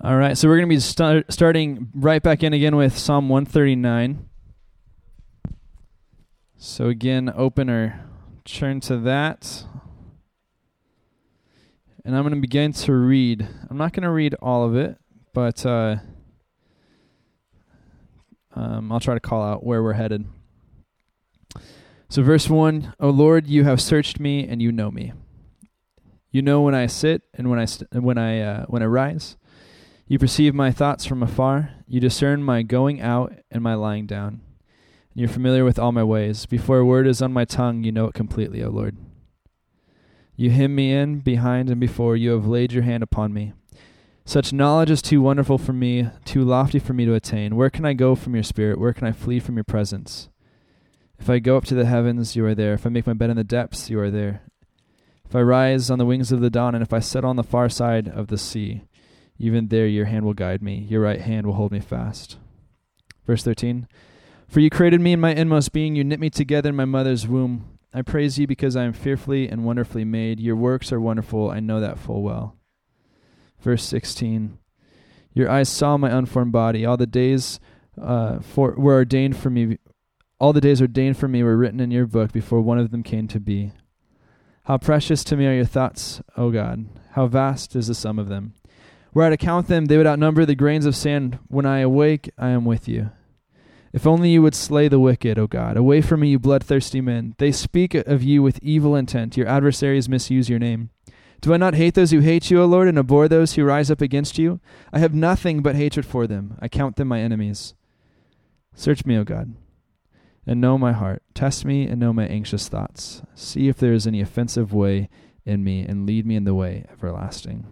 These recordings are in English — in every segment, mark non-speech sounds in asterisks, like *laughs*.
All right, so we're going to be start, starting right back in again with Psalm 139. So again, open or turn to that. And I'm going to begin to read. I'm not going to read all of it, but uh, um, I'll try to call out where we're headed. So, verse 1 O Lord, you have searched me and you know me. You know when I sit and when I, st- when I, uh, when I rise. You perceive my thoughts from afar. You discern my going out and my lying down. And you're familiar with all my ways. Before a word is on my tongue, you know it completely, O Lord. You hem me in, behind, and before. You have laid your hand upon me. Such knowledge is too wonderful for me, too lofty for me to attain. Where can I go from your spirit? Where can I flee from your presence? If I go up to the heavens, you are there. If I make my bed in the depths, you are there. If I rise on the wings of the dawn, and if I settle on the far side of the sea, even there your hand will guide me, your right hand will hold me fast. Verse 13 For you created me in my inmost being, you knit me together in my mother's womb. I praise you because I am fearfully and wonderfully made. Your works are wonderful, I know that full well. Verse 16 Your eyes saw my unformed body. All the days uh, for, were ordained for me. All the days ordained for me were written in your book before one of them came to be. How precious to me are your thoughts, O God! How vast is the sum of them! Were I to count them, they would outnumber the grains of sand. When I awake, I am with you. If only you would slay the wicked, O God. Away from me, you bloodthirsty men. They speak of you with evil intent. Your adversaries misuse your name. Do I not hate those who hate you, O Lord, and abhor those who rise up against you? I have nothing but hatred for them. I count them my enemies. Search me, O God, and know my heart. Test me and know my anxious thoughts. See if there is any offensive way in me, and lead me in the way everlasting.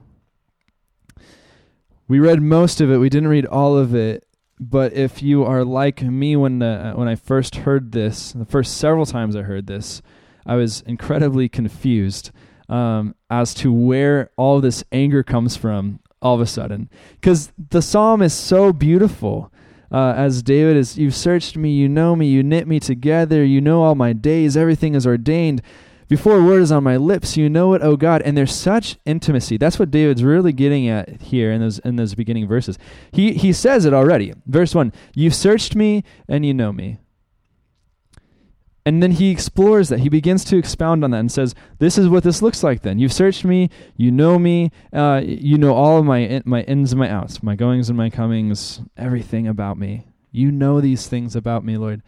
We read most of it. We didn't read all of it. But if you are like me when the, uh, when I first heard this, the first several times I heard this, I was incredibly confused um, as to where all this anger comes from all of a sudden. Because the psalm is so beautiful. Uh, as David is, you've searched me, you know me, you knit me together, you know all my days, everything is ordained. Before a word is on my lips, you know it, O God. And there's such intimacy. That's what David's really getting at here in those in those beginning verses. He he says it already. Verse one: You've searched me and you know me. And then he explores that. He begins to expound on that and says, "This is what this looks like. Then you've searched me, you know me, uh, you know all of my my ins and my outs, my goings and my comings, everything about me. You know these things about me, Lord."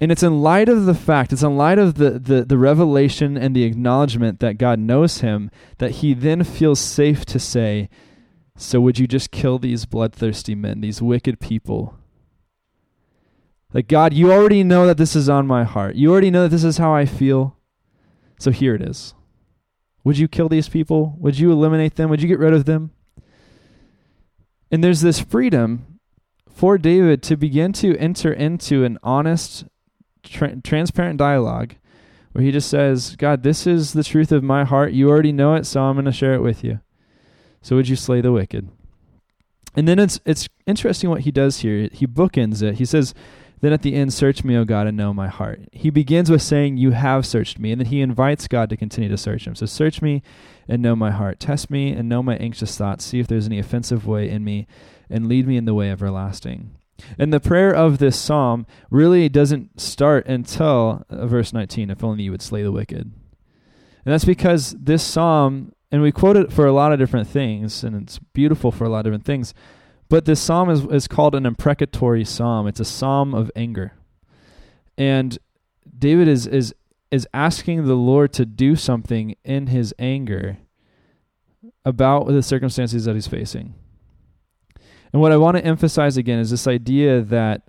And it's in light of the fact, it's in light of the, the, the revelation and the acknowledgement that God knows him, that he then feels safe to say, So would you just kill these bloodthirsty men, these wicked people? Like, God, you already know that this is on my heart. You already know that this is how I feel. So here it is. Would you kill these people? Would you eliminate them? Would you get rid of them? And there's this freedom for David to begin to enter into an honest tra- transparent dialogue where he just says, God, this is the truth of my heart. You already know it, so I'm going to share it with you. So would you slay the wicked? And then it's it's interesting what he does here. He bookends it. He says, Then at the end, search me, O God, and know my heart. He begins with saying, You have searched me, and then he invites God to continue to search him. So search me and know my heart. Test me and know my anxious thoughts. See if there's any offensive way in me, and lead me in the way everlasting. And the prayer of this psalm really doesn't start until uh, verse 19, if only you would slay the wicked. And that's because this psalm, and we quote it for a lot of different things, and it's beautiful for a lot of different things, but this psalm is, is called an imprecatory psalm. It's a psalm of anger. And David is, is, is asking the Lord to do something in his anger about the circumstances that he's facing. And what I want to emphasize again is this idea that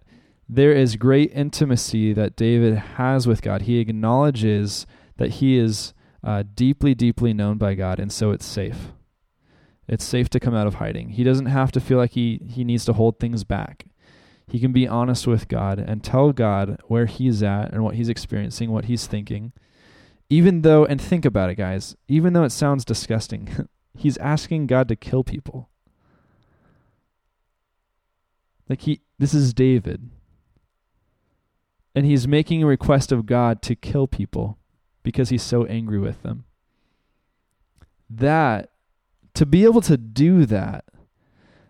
there is great intimacy that David has with God. He acknowledges that he is uh, deeply, deeply known by God, and so it's safe. It's safe to come out of hiding. He doesn't have to feel like he, he needs to hold things back. He can be honest with God and tell God where he's at and what he's experiencing, what he's thinking. Even though, and think about it, guys, even though it sounds disgusting, *laughs* he's asking God to kill people. Like he this is David. And he's making a request of God to kill people because he's so angry with them. That to be able to do that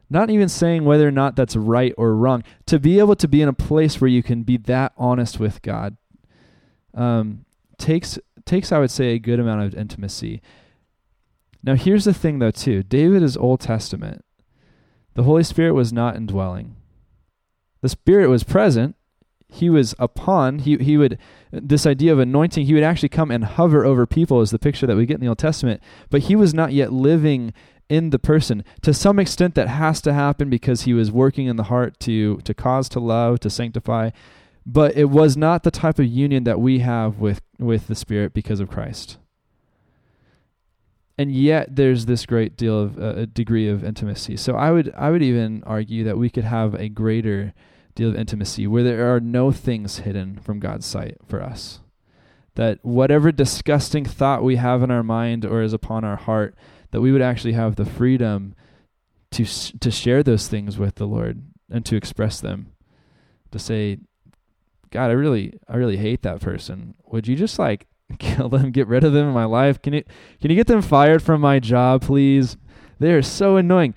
Not even saying whether or not that's right or wrong. To be able to be in a place where you can be that honest with God um, takes takes I would say a good amount of intimacy. Now here's the thing though too. David is Old Testament. The Holy Spirit was not indwelling. The Spirit was present. He was upon. He he would this idea of anointing. He would actually come and hover over people, is the picture that we get in the Old Testament. But he was not yet living in the person. To some extent, that has to happen because he was working in the heart to to cause to love, to sanctify. But it was not the type of union that we have with with the Spirit because of Christ. And yet, there's this great deal of uh, a degree of intimacy. So I would I would even argue that we could have a greater deal of intimacy where there are no things hidden from God's sight for us. That whatever disgusting thought we have in our mind or is upon our heart, that we would actually have the freedom to to share those things with the Lord and to express them. To say, God, I really I really hate that person. Would you just like *laughs* kill them, get rid of them in my life? Can you can you get them fired from my job, please? They are so annoying.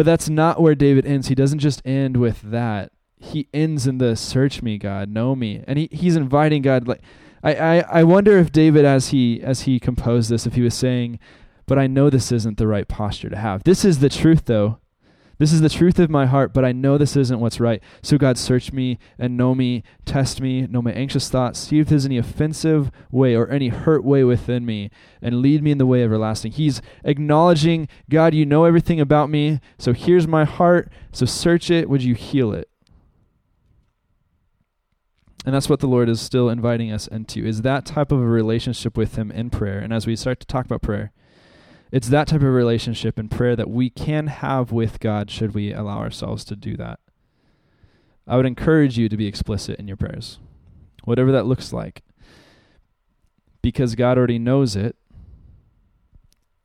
But that's not where David ends. He doesn't just end with that. He ends in the search me, God, know me. And he, he's inviting God like I, I, I wonder if David as he as he composed this, if he was saying, But I know this isn't the right posture to have. This is the truth though. This is the truth of my heart, but I know this isn't what's right. So, God, search me and know me, test me, know my anxious thoughts, see if there's any offensive way or any hurt way within me, and lead me in the way everlasting. He's acknowledging, God, you know everything about me, so here's my heart, so search it. Would you heal it? And that's what the Lord is still inviting us into, is that type of a relationship with Him in prayer. And as we start to talk about prayer, it's that type of relationship and prayer that we can have with God should we allow ourselves to do that. I would encourage you to be explicit in your prayers, whatever that looks like, because God already knows it,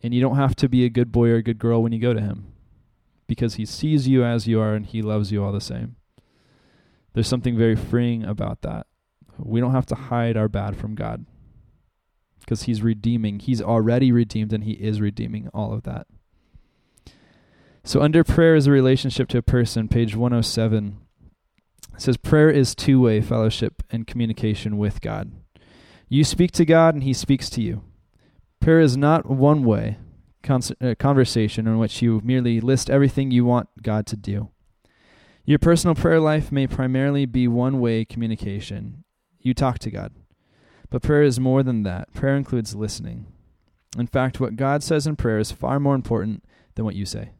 and you don't have to be a good boy or a good girl when you go to Him, because He sees you as you are and He loves you all the same. There's something very freeing about that. We don't have to hide our bad from God because he's redeeming. He's already redeemed and he is redeeming all of that. So, under prayer is a relationship to a person, page 107. It says, Prayer is two way fellowship and communication with God. You speak to God and he speaks to you. Prayer is not one way uh, conversation in which you merely list everything you want God to do. Your personal prayer life may primarily be one way communication. You talk to God. But prayer is more than that. Prayer includes listening. In fact, what God says in prayer is far more important than what you say.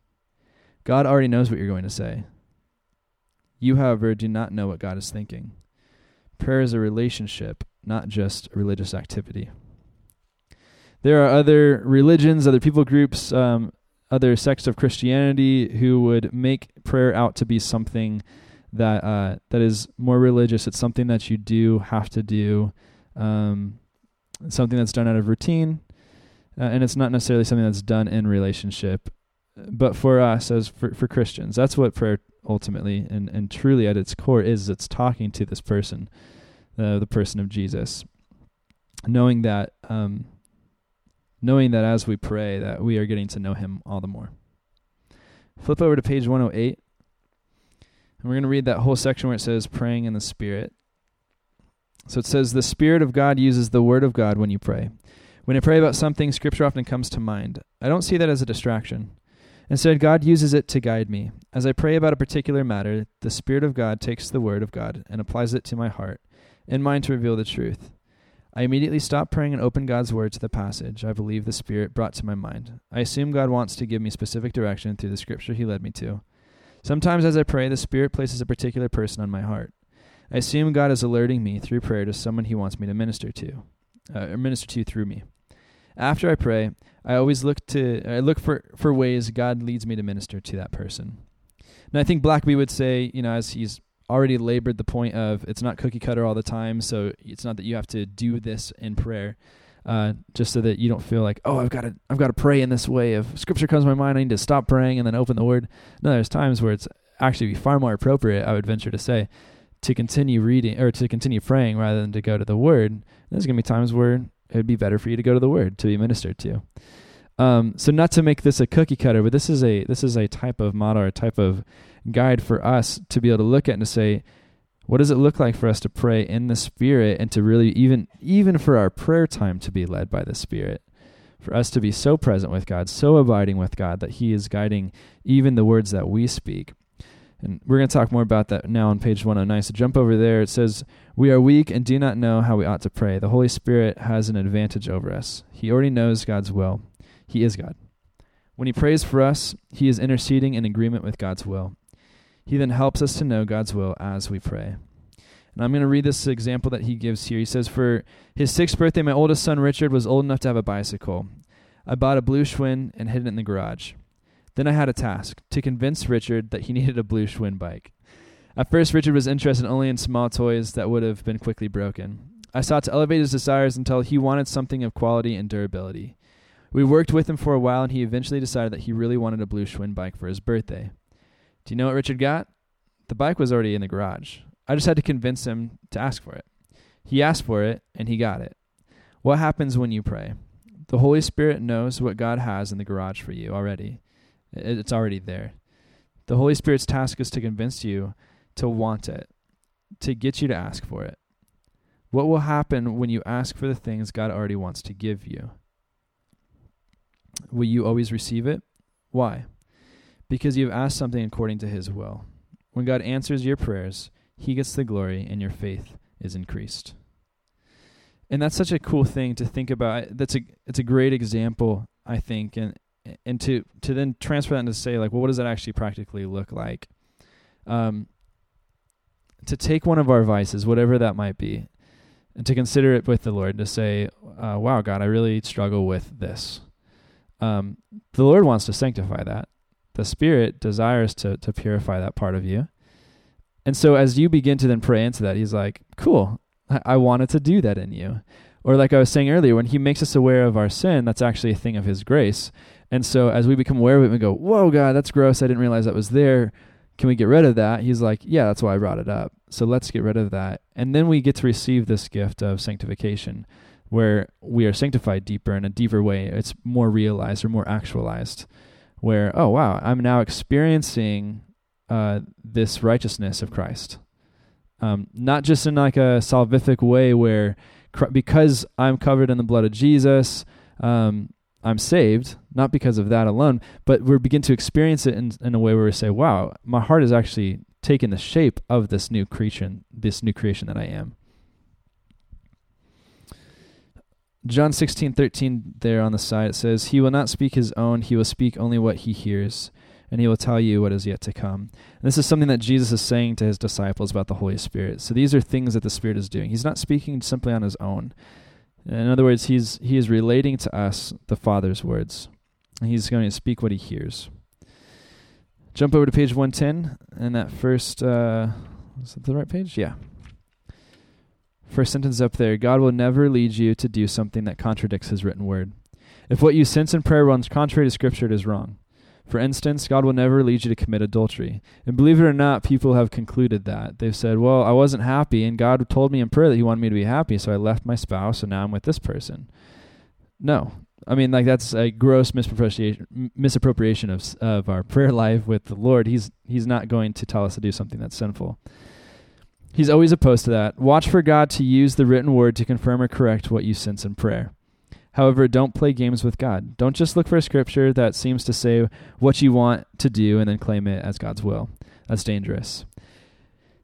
God already knows what you're going to say. You, however, do not know what God is thinking. Prayer is a relationship, not just a religious activity. There are other religions, other people groups, um, other sects of Christianity who would make prayer out to be something that uh, that is more religious. It's something that you do have to do um, something that's done out of routine, uh, and it's not necessarily something that's done in relationship. But for us, as for, for Christians, that's what prayer ultimately and, and truly at its core is. It's talking to this person, uh, the person of Jesus, knowing that um, knowing that as we pray that we are getting to know Him all the more. Flip over to page 108. And we're going to read that whole section where it says praying in the Spirit. So it says, The Spirit of God uses the Word of God when you pray. When I pray about something, Scripture often comes to mind. I don't see that as a distraction. Instead, God uses it to guide me. As I pray about a particular matter, the Spirit of God takes the Word of God and applies it to my heart and mind to reveal the truth. I immediately stop praying and open God's Word to the passage I believe the Spirit brought to my mind. I assume God wants to give me specific direction through the Scripture He led me to. Sometimes, as I pray, the Spirit places a particular person on my heart. I assume God is alerting me through prayer to someone He wants me to minister to, uh, or minister to through me. After I pray, I always look to I look for for ways God leads me to minister to that person. And I think Blackaby would say, you know, as he's already labored the point of it's not cookie cutter all the time, so it's not that you have to do this in prayer. Uh, just so that you don't feel like, oh, I've got to, I've got to pray in this way. If Scripture comes to my mind, I need to stop praying and then open the Word. No, there's times where it's actually far more appropriate. I would venture to say to continue reading or to continue praying rather than to go to the Word, there's going to be times where it would be better for you to go to the Word to be ministered to. Um, so not to make this a cookie cutter, but this is a this is a type of model or a type of guide for us to be able to look at and to say, what does it look like for us to pray in the Spirit and to really even even for our prayer time to be led by the Spirit? For us to be so present with God, so abiding with God that He is guiding even the words that we speak. And we're going to talk more about that now on page 109. So jump over there. It says, We are weak and do not know how we ought to pray. The Holy Spirit has an advantage over us. He already knows God's will. He is God. When He prays for us, He is interceding in agreement with God's will. He then helps us to know God's will as we pray. And I'm going to read this example that he gives here. He says, For his sixth birthday, my oldest son Richard was old enough to have a bicycle. I bought a blue Schwinn and hid it in the garage. Then I had a task to convince Richard that he *laughs* needed a blue Schwinn bike. At first, Richard was interested only in small toys that would have been quickly broken. I sought to elevate his desires until he wanted something of quality and durability. We worked with him for a while, and he eventually decided that he really wanted a blue Schwinn bike for his birthday. Do you know what Richard got? The bike was already in the garage. I just had to convince him to ask for it. He asked for it, and he got it. What happens when you pray? The Holy Spirit knows what God has in the garage for you already. It's already there. The Holy Spirit's task is to convince you to want it, to get you to ask for it. What will happen when you ask for the things God already wants to give you? Will you always receive it? Why? because you have asked something according to his will. When God answers your prayers, he gets the glory and your faith is increased. And that's such a cool thing to think about. That's a it's a great example, I think, and and to to then transfer that and to say like, well, what does that actually practically look like? Um, to take one of our vices, whatever that might be, and to consider it with the Lord, to say, uh, "Wow, God, I really struggle with this." Um, the Lord wants to sanctify that the Spirit desires to to purify that part of you. And so as you begin to then pray into that, he's like, Cool, I, I wanted to do that in you. Or like I was saying earlier, when he makes us aware of our sin, that's actually a thing of his grace. And so as we become aware of it, we go, Whoa, God, that's gross. I didn't realize that was there. Can we get rid of that? He's like, Yeah, that's why I brought it up. So let's get rid of that. And then we get to receive this gift of sanctification, where we are sanctified deeper in a deeper way. It's more realized or more actualized where oh wow i'm now experiencing uh, this righteousness of christ um, not just in like a salvific way where because i'm covered in the blood of jesus um, i'm saved not because of that alone but we begin to experience it in, in a way where we say wow my heart is actually taking the shape of this new creation this new creation that i am John sixteen thirteen there on the side it says, He will not speak his own, he will speak only what he hears, and he will tell you what is yet to come. And this is something that Jesus is saying to his disciples about the Holy Spirit. So these are things that the Spirit is doing. He's not speaking simply on his own. In other words, he's he is relating to us the Father's words. He's going to speak what he hears. Jump over to page 110, and that first, uh, is that the right page? Yeah. First sentence up there God will never lead you to do something that contradicts His written word. If what you sense in prayer runs contrary to Scripture, it is wrong. For instance, God will never lead you to commit adultery. And believe it or not, people have concluded that. They've said, Well, I wasn't happy, and God told me in prayer that He wanted me to be happy, so I left my spouse, and now I'm with this person. No. I mean, like, that's a gross misappropriation, misappropriation of, of our prayer life with the Lord. He's, he's not going to tell us to do something that's sinful. He's always opposed to that. Watch for God to use the written word to confirm or correct what you sense in prayer. However, don't play games with God. Don't just look for a scripture that seems to say what you want to do and then claim it as God's will. That's dangerous.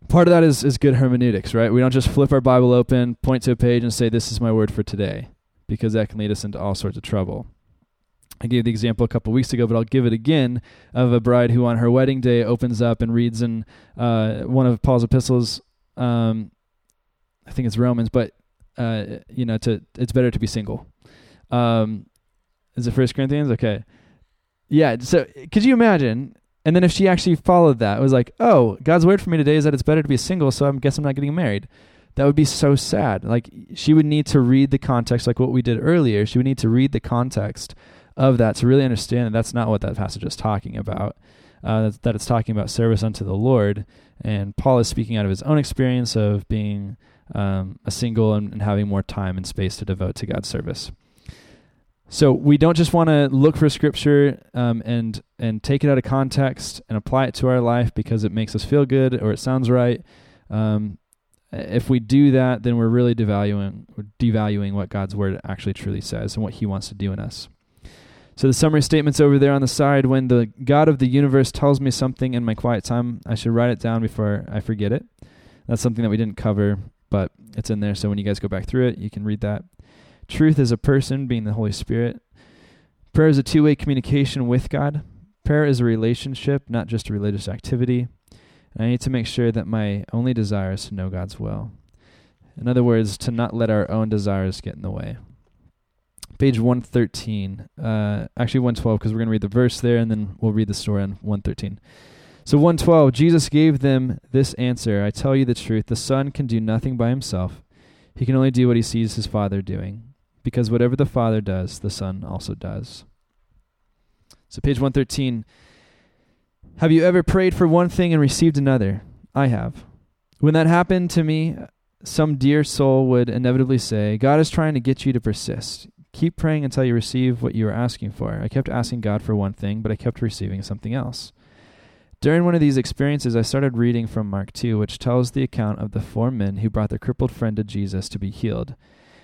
Part of that is, is good hermeneutics, right? We don't just flip our Bible open, point to a page, and say, This is my word for today, because that can lead us into all sorts of trouble. I gave the example a couple weeks ago, but I'll give it again of a bride who on her wedding day opens up and reads in uh, one of Paul's epistles um, I think it's Romans, but uh, you know, to it's better to be single. Um, is it First Corinthians? Okay, yeah. So could you imagine? And then if she actually followed that, it was like, oh, God's word for me today is that it's better to be single, so I guess I'm not getting married. That would be so sad. Like she would need to read the context, like what we did earlier. She would need to read the context of that to really understand that that's not what that passage is talking about uh, that it's talking about service unto the Lord. And Paul is speaking out of his own experience of being um, a single and, and having more time and space to devote to God's service. So we don't just want to look for scripture um, and and take it out of context and apply it to our life because it makes us feel good or it sounds right. Um, Uh, if we do that, then we're really devaluing devaluing what God's word actually truly says and what He wants to do in us. So the summary statement's over there on the side. When the God of the universe tells me something in my quiet time, I should write it down before I forget it. That's something that we didn't cover, but it's in there. So when you guys go back through it, you can read that. Truth is a person, being the Holy Spirit. Prayer is a two way communication with God. Prayer is a relationship, not just a religious activity. I need to make sure that my only desire is to know God's will. In other words, to not let our own desires get in the way. Page 113, uh, actually 112, because we're going to read the verse there and then we'll read the story on 113. So 112, Jesus gave them this answer I tell you the truth, the Son can do nothing by himself. He can only do what he sees his Father doing because whatever the Father does, the Son also does. So, page 113. Have you ever prayed for one thing and received another? I have. When that happened to me, some dear soul would inevitably say, God is trying to get you to persist. Keep praying until you receive what you are asking for. I kept asking God for one thing, but I kept receiving something else. During one of these experiences, I started reading from Mark 2, which tells the account of the four men who brought their crippled friend to Jesus to be healed.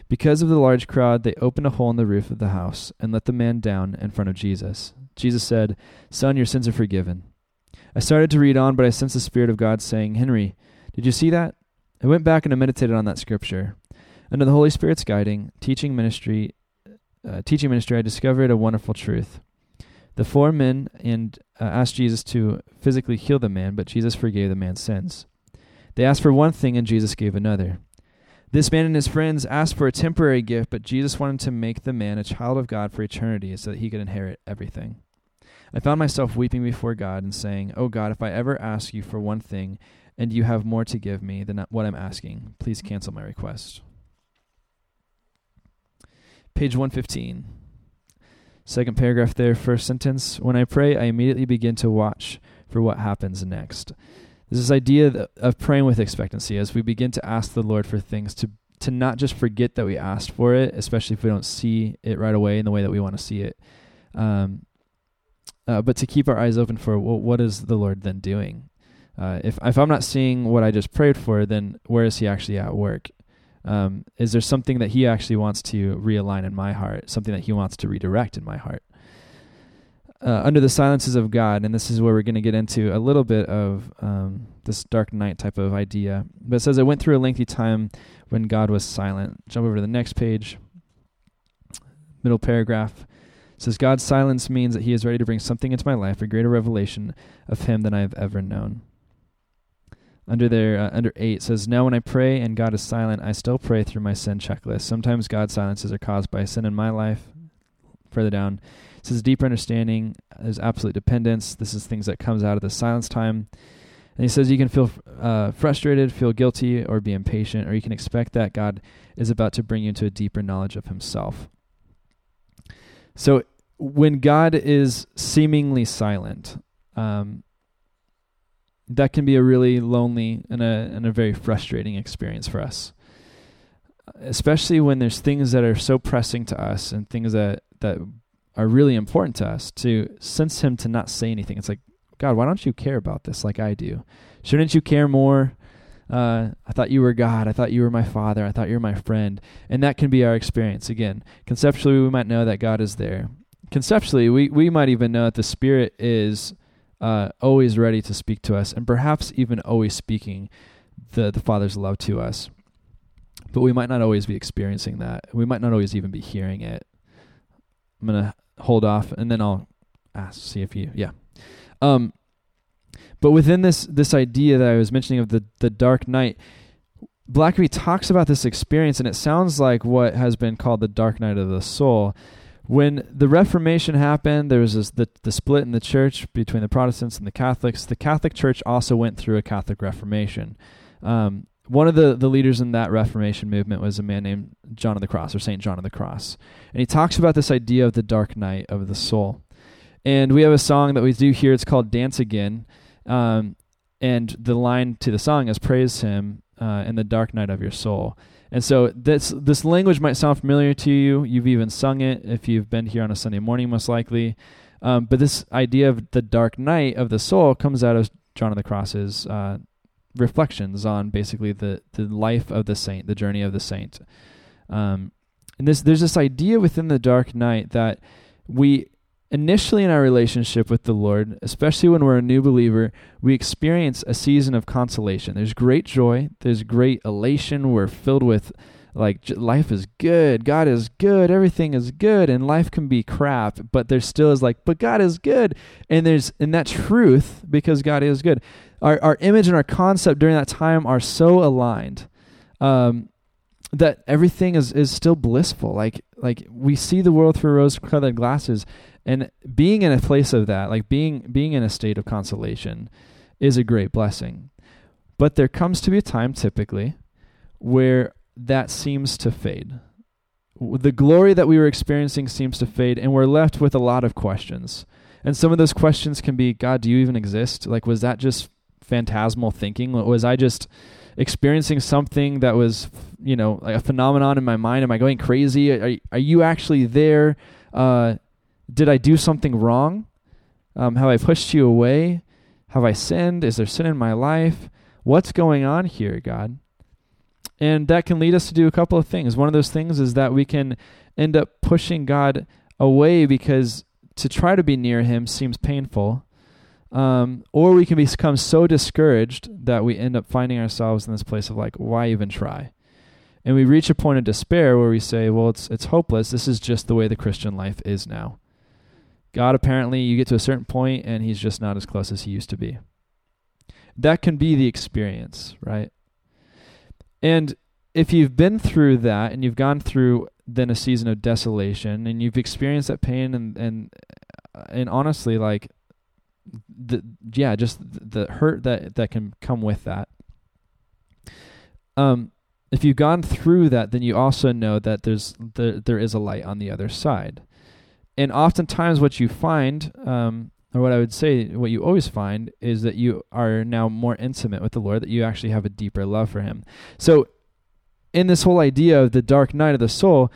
Because of the large crowd, they opened a hole in the roof of the house and let the man down in front of Jesus. Jesus said, Son, your sins are forgiven. I started to read on, but I sensed the Spirit of God saying, Henry, did you see that? I went back and I meditated on that scripture. Under the Holy Spirit's guiding, teaching ministry, uh, teaching ministry, I discovered a wonderful truth. The four men and uh, asked Jesus to physically heal the man, but Jesus forgave the man's sins. They asked for one thing, and Jesus gave another. This man and his friends asked for a temporary gift, but Jesus wanted to make the man a child of God for eternity so that he could inherit everything. I found myself weeping before God and saying, Oh God, if I ever ask you for one thing and you have more to give me than what I'm asking, please cancel my request. Page 115. Second paragraph there, first sentence. When I pray, I immediately begin to watch for what happens next. This idea of praying with expectancy as we begin to ask the Lord for things to to not just forget that we asked for it, especially if we don't see it right away in the way that we want to see it, um, uh, but to keep our eyes open for well, what is the Lord then doing? Uh, if if I'm not seeing what I just prayed for, then where is He actually at work? Um, is there something that He actually wants to realign in my heart? Something that He wants to redirect in my heart? uh, under the silences of God, and this is where we're going to get into a little bit of um, this dark night type of idea. But it says, I went through a lengthy time when God was silent. Jump over to the next page, middle paragraph. Says, God's silence means that He is ready to bring something into my life, a greater revelation of Him than I have ever known. Under there, uh, under eight says, Now when I pray and God is silent, I still pray through my sin checklist. Sometimes God's silences are caused by sin in my life. Further down, says deeper understanding is absolute dependence. This is things that comes out of the silence time. And he says you can feel uh, frustrated, feel guilty, or be impatient, or you can expect that God is about to bring you into a deeper knowledge of Himself. So when God is seemingly silent, um, that can be a really lonely and a and a very frustrating experience for us. Especially when there's things that are so pressing to us and things that that are really important to us to sense him to not say anything. It's like, God, why don't you care about this like I do? Shouldn't you care more? Uh, I thought you were God. I thought you were my father. I thought you were my friend. And that can be our experience. Again, conceptually, we might know that God is there. Conceptually, we, we might even know that the Spirit is uh, always ready to speak to us and perhaps even always speaking the, the Father's love to us. But we might not always be experiencing that. We might not always even be hearing it. I'm going to hold off, and then I'll ask see if you yeah. Um, but within this this idea that I was mentioning of the the dark night, Blackaby talks about this experience, and it sounds like what has been called the dark night of the soul. When the Reformation happened, there was this, the the split in the church between the Protestants and the Catholics. The Catholic Church also went through a Catholic Reformation. Um, one of the, the leaders in that Reformation movement was a man named John of the Cross or Saint John of the Cross. And he talks about this idea of the dark night of the soul. And we have a song that we do here. It's called Dance Again. Um, and the line to the song is Praise Him uh, in the dark night of your soul. And so this this language might sound familiar to you. You've even sung it if you've been here on a Sunday morning, most likely. Um, but this idea of the dark night of the soul comes out of John of the Cross's uh, reflections on basically the the life of the saint, the journey of the saint. Um, and this there's this idea within the dark night that we initially in our relationship with the Lord, especially when we're a new believer, we experience a season of consolation. There's great joy, there's great elation. We're filled with like life is good, God is good, everything is good, and life can be crap, but there still is like, but God is good, and there's and that truth because God is good. Our our image and our concept during that time are so aligned. Um, that everything is, is still blissful. Like like we see the world through rose colored glasses and being in a place of that, like being being in a state of consolation is a great blessing. But there comes to be a time typically where that seems to fade. The glory that we were experiencing seems to fade and we're left with a lot of questions. And some of those questions can be God, do you even exist? Like was that just phantasmal thinking? Was I just experiencing something that was, you know, like a phenomenon in my mind? Am I going crazy? Are, are you actually there? Uh, did I do something wrong? Um, have I pushed you away? Have I sinned? Is there sin in my life? What's going on here, God? And that can lead us to do a couple of things. One of those things is that we can end up pushing God away because to try to be near Him seems painful. Um, or we can become so discouraged that we end up finding ourselves in this place of like, why even try? And we reach a point of despair where we say, well, it's it's hopeless. This is just the way the Christian life is now. God apparently you get to a certain point and he's just not as close as he used to be. That can be the experience, right? And if you've been through that and you've gone through then a season of desolation and you've experienced that pain and and and honestly like the yeah, just the hurt that that can come with that. Um, if you've gone through that, then you also know that there's the, there is a light on the other side, and oftentimes what you find, um, or what I would say, what you always find is that you are now more intimate with the Lord, that you actually have a deeper love for Him. So, in this whole idea of the dark night of the soul,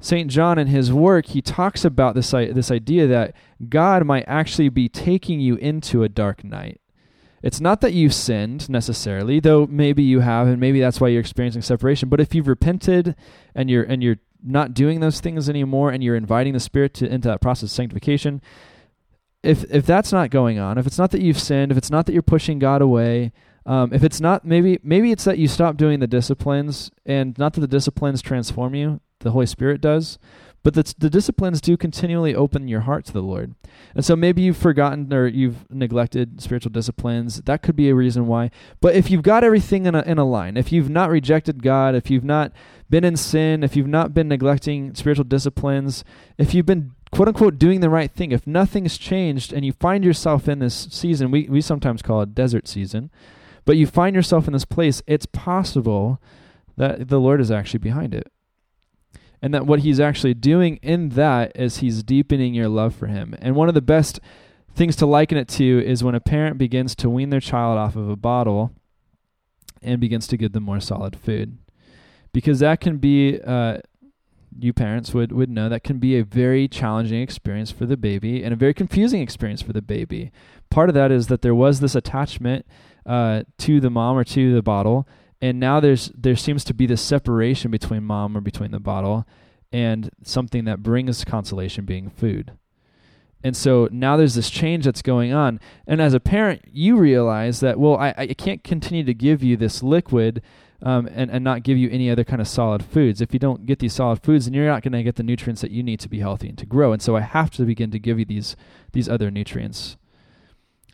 St. John in his work, he talks about this, this idea that God might actually be taking you into a dark night. It's not that you've sinned necessarily, though maybe you have, and maybe that's why you're experiencing separation. But if you've repented and you're and you're not doing those things anymore, and you're inviting the Spirit to, into that process of sanctification, if if that's not going on, if it's not that you've sinned, if it's not that you're pushing God away, um, if it's not maybe maybe it's that you stop doing the disciplines, and not that the disciplines transform you, the Holy Spirit does, but the, the disciplines do continually open your heart to the Lord. And so maybe you've forgotten or you've neglected spiritual disciplines. That could be a reason why. But if you've got everything in a, in a line, if you've not rejected God, if you've not been in sin, if you've not been neglecting spiritual disciplines, if you've been quote unquote doing the right thing, if nothing's changed and you find yourself in this season, we, we sometimes call it desert season, but you find yourself in this place, it's possible that the Lord is actually behind it and that what he's actually doing in that is he's deepening your love for him. And one of the best things to liken it to is when a parent begins to wean their child off of a bottle and begins to give them more solid food. Because that can be, uh, you parents would, would know, that can be a very challenging experience for the baby and a very confusing experience for the baby. Part of that is that there was this attachment uh, to the mom or to the bottle and now there's there seems to be this separation between mom or between the bottle and something that brings consolation being food. And so now there's this change that's going on. And as a parent you realize that well i, I can't continue to give you this liquid um, and, and not give you any other kind of solid foods. If you don't get these solid foods then you're not going to get the nutrients that you need to be healthy and to grow. And so i have to begin to give you these these other nutrients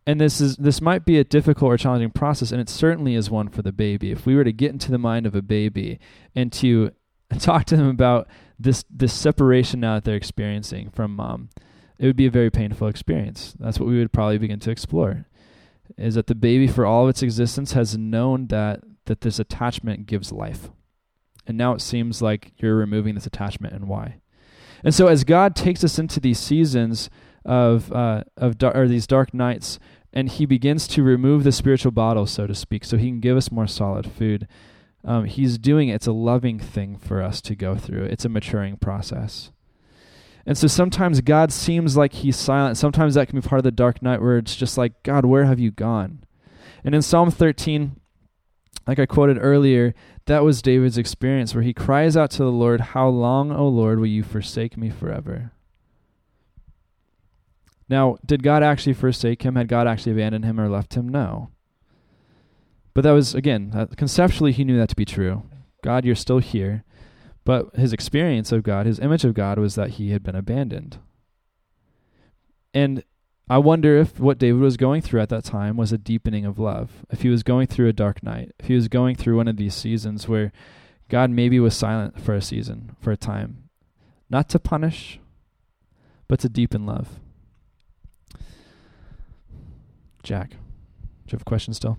and this is this might be a difficult or challenging process and it certainly is one for the baby. If we were to get into the mind of a baby and to *laughs* talk to them about this this separation now that they're experiencing from mom it would be a very painful experience. That's what we would probably begin to explore is that the baby for all of its existence has known that that this attachment gives life. And now it seems like you're removing this attachment and why? And so as god takes us into these seasons of uh, of dar- or these dark nights, and he begins to remove the spiritual bottle, so to speak, so he can give us more solid food. Um, he's doing it. It's a loving thing for us to go through. It's a maturing process. And so sometimes God seems like he's silent. Sometimes that can be part of the dark night where it's just like, God, where have you gone? And in Psalm 13, like I quoted earlier, that was David's experience where he cries out to the Lord, How long, O Lord, will you forsake me forever? Now, did God actually forsake him? Had God actually abandoned him or left him? No. But that was, again, conceptually, he knew that to be true. God, you're still here. But his experience of God, his image of God, was that he had been abandoned. And I wonder if what David was going through at that time was a deepening of love. If he was going through a dark night, if he was going through one of these seasons where God maybe was silent for a season, for a time, not to punish, but to deepen love. Jack, do you have a question still?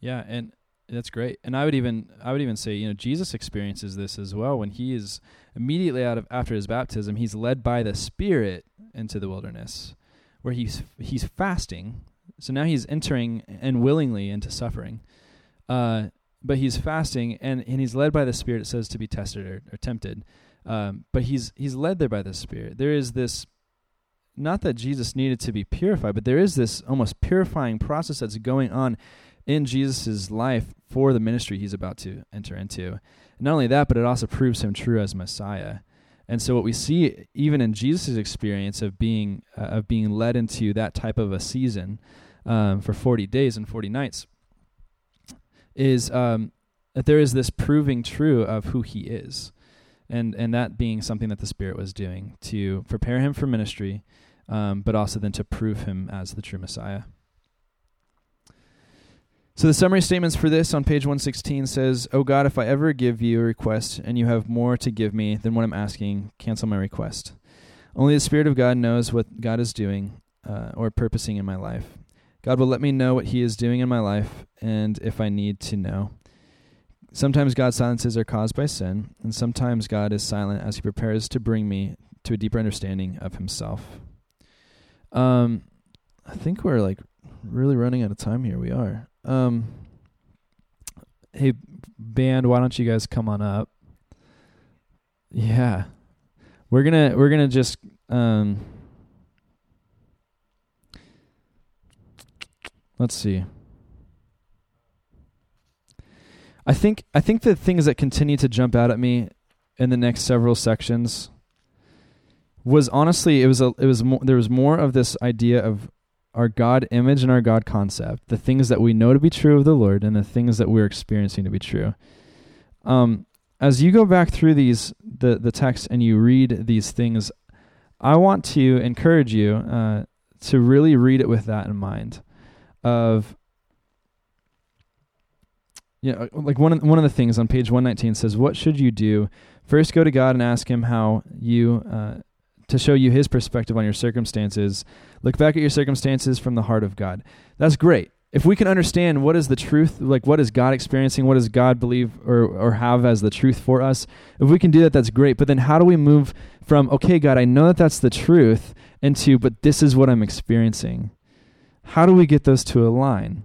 Yeah, and that's great. And I would even I would even say, you know, Jesus experiences this as well when he is immediately out of after his baptism, he's led by the Spirit into the wilderness where he's he's fasting. So now he's entering and willingly into suffering. Uh, but he's fasting and, and he's led by the Spirit, it says, to be tested or, or tempted. Um, but he's he's led there by the Spirit. There is this not that Jesus needed to be purified, but there is this almost purifying process that's going on in Jesus' life for the ministry he's about to enter into. Not only that, but it also proves him true as Messiah. And so what we see even in Jesus' experience of being uh, of being led into that type of a season um, for 40 days and 40 nights is um, that there is this proving true of who he is. And and that being something that the Spirit was doing to prepare him for ministry, um, but also then to prove him as the true Messiah. So the summary statements for this on page 116 says, "Oh God, if I ever give you a request and you have more to give me than what I'm asking, cancel my request. Only the Spirit of God knows what God is doing uh, or purposing in my life. God will let me know what He is doing in my life, and if I need to know." Sometimes God's silences are caused by sin, and sometimes God is silent as He prepares to bring me to a deeper understanding of Himself. Um, I think we're like really running out of time here. We are. Um, hey, band, why don't you guys come on up? Yeah, we're gonna we're gonna just um. Let's see. I think I think the things that continue to jump out at me in the next several sections was honestly it was a it was more there was more of this idea of our God image and our God concept, the things that we know to be true of the Lord and the things that we're experiencing to be true. Um, as you go back through these the the text and you read these things, I want to encourage you uh, to really read it with that in mind. Of you know, like one of, one of the things on page 119 says, "What should you do? First, go to God and ask Him how you uh, to show you his perspective on your circumstances. Look back at your circumstances from the heart of God. That's great. if we can understand what is the truth, like what is God experiencing, what does God believe or, or have as the truth for us, if we can do that, that's great. But then how do we move from, okay, God, I know that that's the truth, into, but this is what I'm experiencing? How do we get those to align?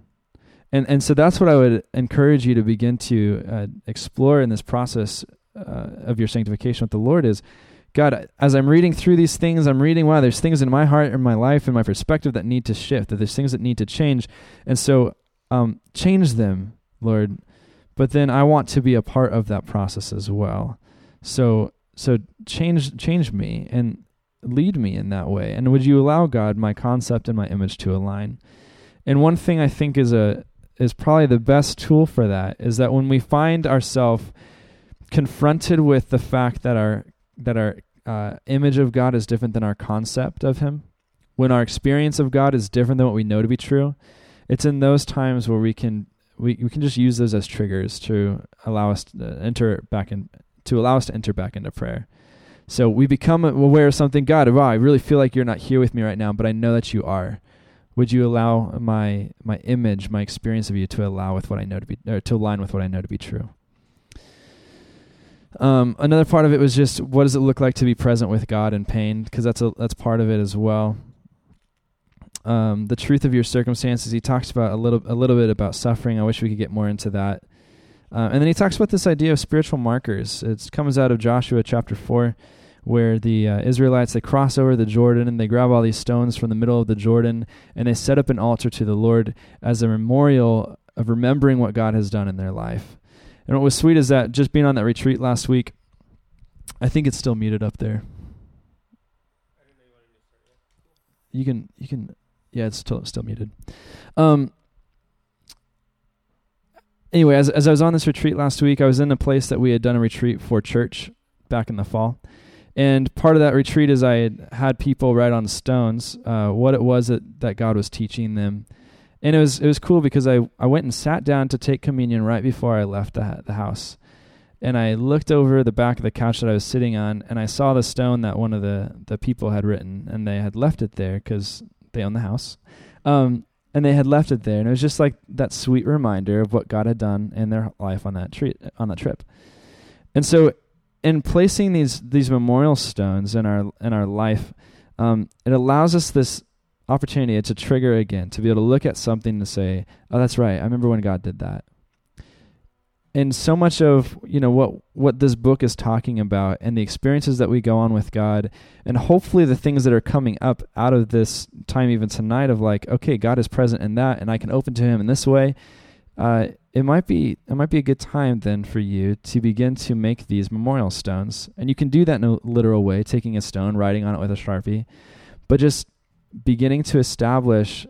And, and so that's what I would encourage you to begin to uh, explore in this process uh, of your sanctification with the Lord is God, as I'm reading through these things, I'm reading, wow, there's things in my heart and my life and my perspective that need to shift, that there's things that need to change. And so um, change them, Lord. But then I want to be a part of that process as well. So so change change me and lead me in that way. And would you allow God my concept and my image to align? And one thing I think is a is probably the best tool for that is that when we find ourselves confronted with the fact that our that our uh, image of God is different than our concept of Him, when our experience of God is different than what we know to be true, it's in those times where we can we, we can just use those as triggers to allow us to enter back in to allow us to enter back into prayer. So we become aware of something. God, wow, I really feel like you're not here with me right now, but I know that you are. Would you allow my my image, my experience of you, to allow with what I know to be, or to align with what I know to be true? Um, another part of it was just what does it look like to be present with God in pain? Because that's a that's part of it as well. Um, the truth of your circumstances. He talks about a little a little bit about suffering. I wish we could get more into that. Uh, and then he talks about this idea of spiritual markers. It comes out of Joshua chapter four, where the uh, Israelites they cross over the Jordan and they grab all these stones from the middle of the Jordan and they set up an altar to the Lord as a memorial of remembering what God has done in their life. And what was sweet is that just being on that retreat last week, I think it's still muted up there. You can you can yeah, it's still still muted. Um anyway, as as I was on this retreat last week, I was in a place that we had done a retreat for church back in the fall. And part of that retreat is I had had people write on stones uh, what it was that, that God was teaching them and it was it was cool because I, I went and sat down to take communion right before I left the the house, and I looked over the back of the couch that I was sitting on, and I saw the stone that one of the the people had written, and they had left it there because they own the house, um, and they had left it there, and it was just like that sweet reminder of what God had done in their life on that treat on that trip, and so in placing these these memorial stones in our in our life, um, it allows us this opportunity, it's a trigger again to be able to look at something to say, "Oh, that's right. I remember when God did that." And so much of you know what what this book is talking about, and the experiences that we go on with God, and hopefully the things that are coming up out of this time, even tonight, of like, okay, God is present in that, and I can open to Him in this way. Uh, it might be it might be a good time then for you to begin to make these memorial stones, and you can do that in a literal way, taking a stone, writing on it with a sharpie, but just beginning to establish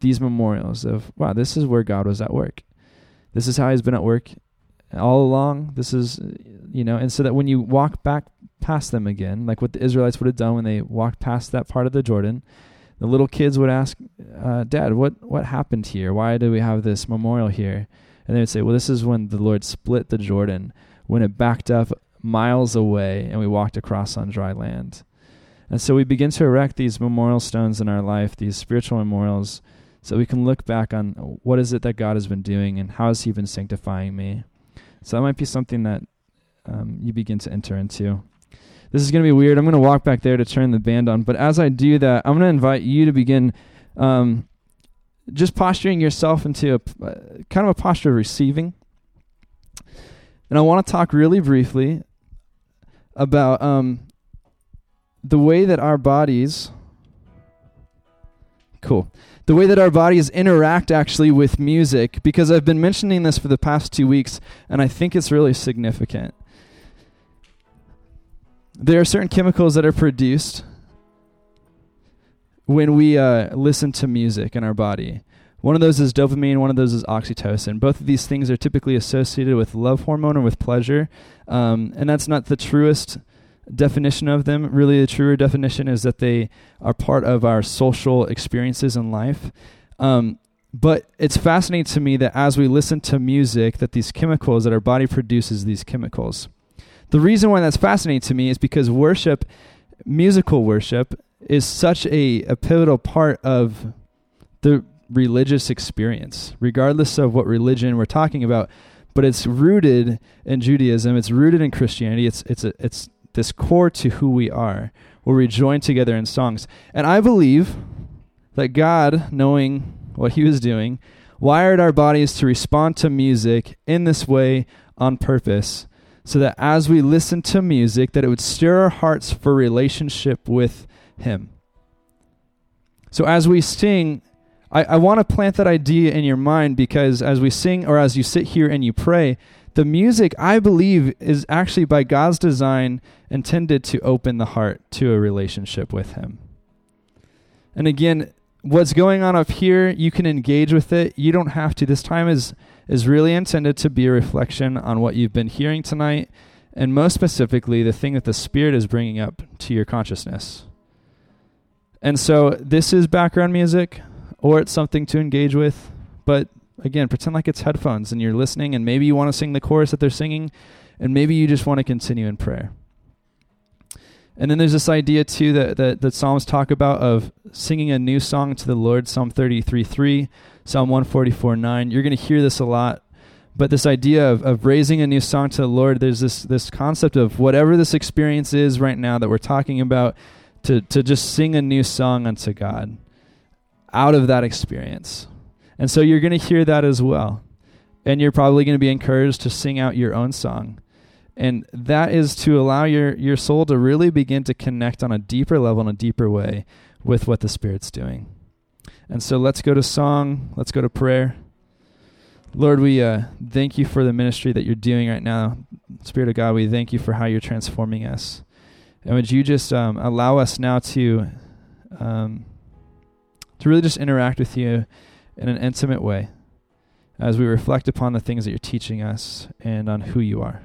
these memorials of wow this is where god was at work. This is how he's been at work all along. This is you know and so that when you walk back past them again like what the israelites would have done when they walked past that part of the jordan the little kids would ask uh, dad what what happened here? Why do we have this memorial here? And they would say well this is when the lord split the jordan when it backed up miles away and we walked across on dry land and so we begin to erect these memorial stones in our life, these spiritual memorials, so we can look back on what is it that God has been doing and how has He been sanctifying me. So that might be something that um, you begin to enter into. This is going to be weird. I'm going to walk back there to turn the band on. But as I do that, I'm going to invite you to begin um, just posturing yourself into a uh, kind of a posture of receiving. And I want to talk really briefly about um, the way that our bodies cool. The way that our bodies interact actually with music because i've been mentioning this for the past two weeks and i think it's really significant. There are certain chemicals that are produced when we uh, listen to music in our body. One of those is dopamine one of those is oxytocin. Both of these things are typically associated with love hormone or with pleasure um, and that's not the truest definition of them. Really, the truer definition is that they are part of our social experiences in life. Um, but it's fascinating to me that as we listen to music, that these chemicals, that our body produces these chemicals. The reason why that's fascinating to me is because worship, musical worship, is such a, a pivotal part of the religious experience, regardless of what religion we're talking about. But it's rooted in Judaism. It's rooted in Christianity. It's it's a, it's this core to who we are, where we join together in songs. And I believe that God, knowing what He was doing, wired our bodies to respond to music in this way on purpose so that as we listen to music that it would stir our hearts for relationship with him so as we sing i, I want to plant that idea in your mind because as we sing or as you sit here and you pray the music i believe is actually by god's design intended to open the heart to a relationship with him. And again what's going on up here you can engage with it. You don't have to. This time is is really intended to be a reflection on what you've been hearing tonight, and most specifically, the thing that the Spirit is bringing up to your consciousness. And so, this is background music, or it's something to engage with, but again, pretend like it's headphones and you're listening, and maybe you want to sing the chorus that they're singing, and maybe you just want to continue in prayer. And then there's this idea too that, that, that Psalms talk about of singing a new song to the Lord, Psalm 33 3, Psalm 144 9. You're going to hear this a lot. But this idea of, of raising a new song to the Lord, there's this this concept of whatever this experience is right now that we're talking about, to, to just sing a new song unto God out of that experience. And so you're going to hear that as well. And you're probably going to be encouraged to sing out your own song. And that is to allow your your soul to really begin to connect on a deeper level in a deeper way with what the spirit's doing. And so let's go to song. Let's go to prayer. Lord we uh, thank you for the ministry that you're doing right now. Spirit of god we thank you for how you're transforming us. And would you just um, allow us now to um, to really just interact with you in an intimate way as we reflect upon the things that you're teaching us and on who you are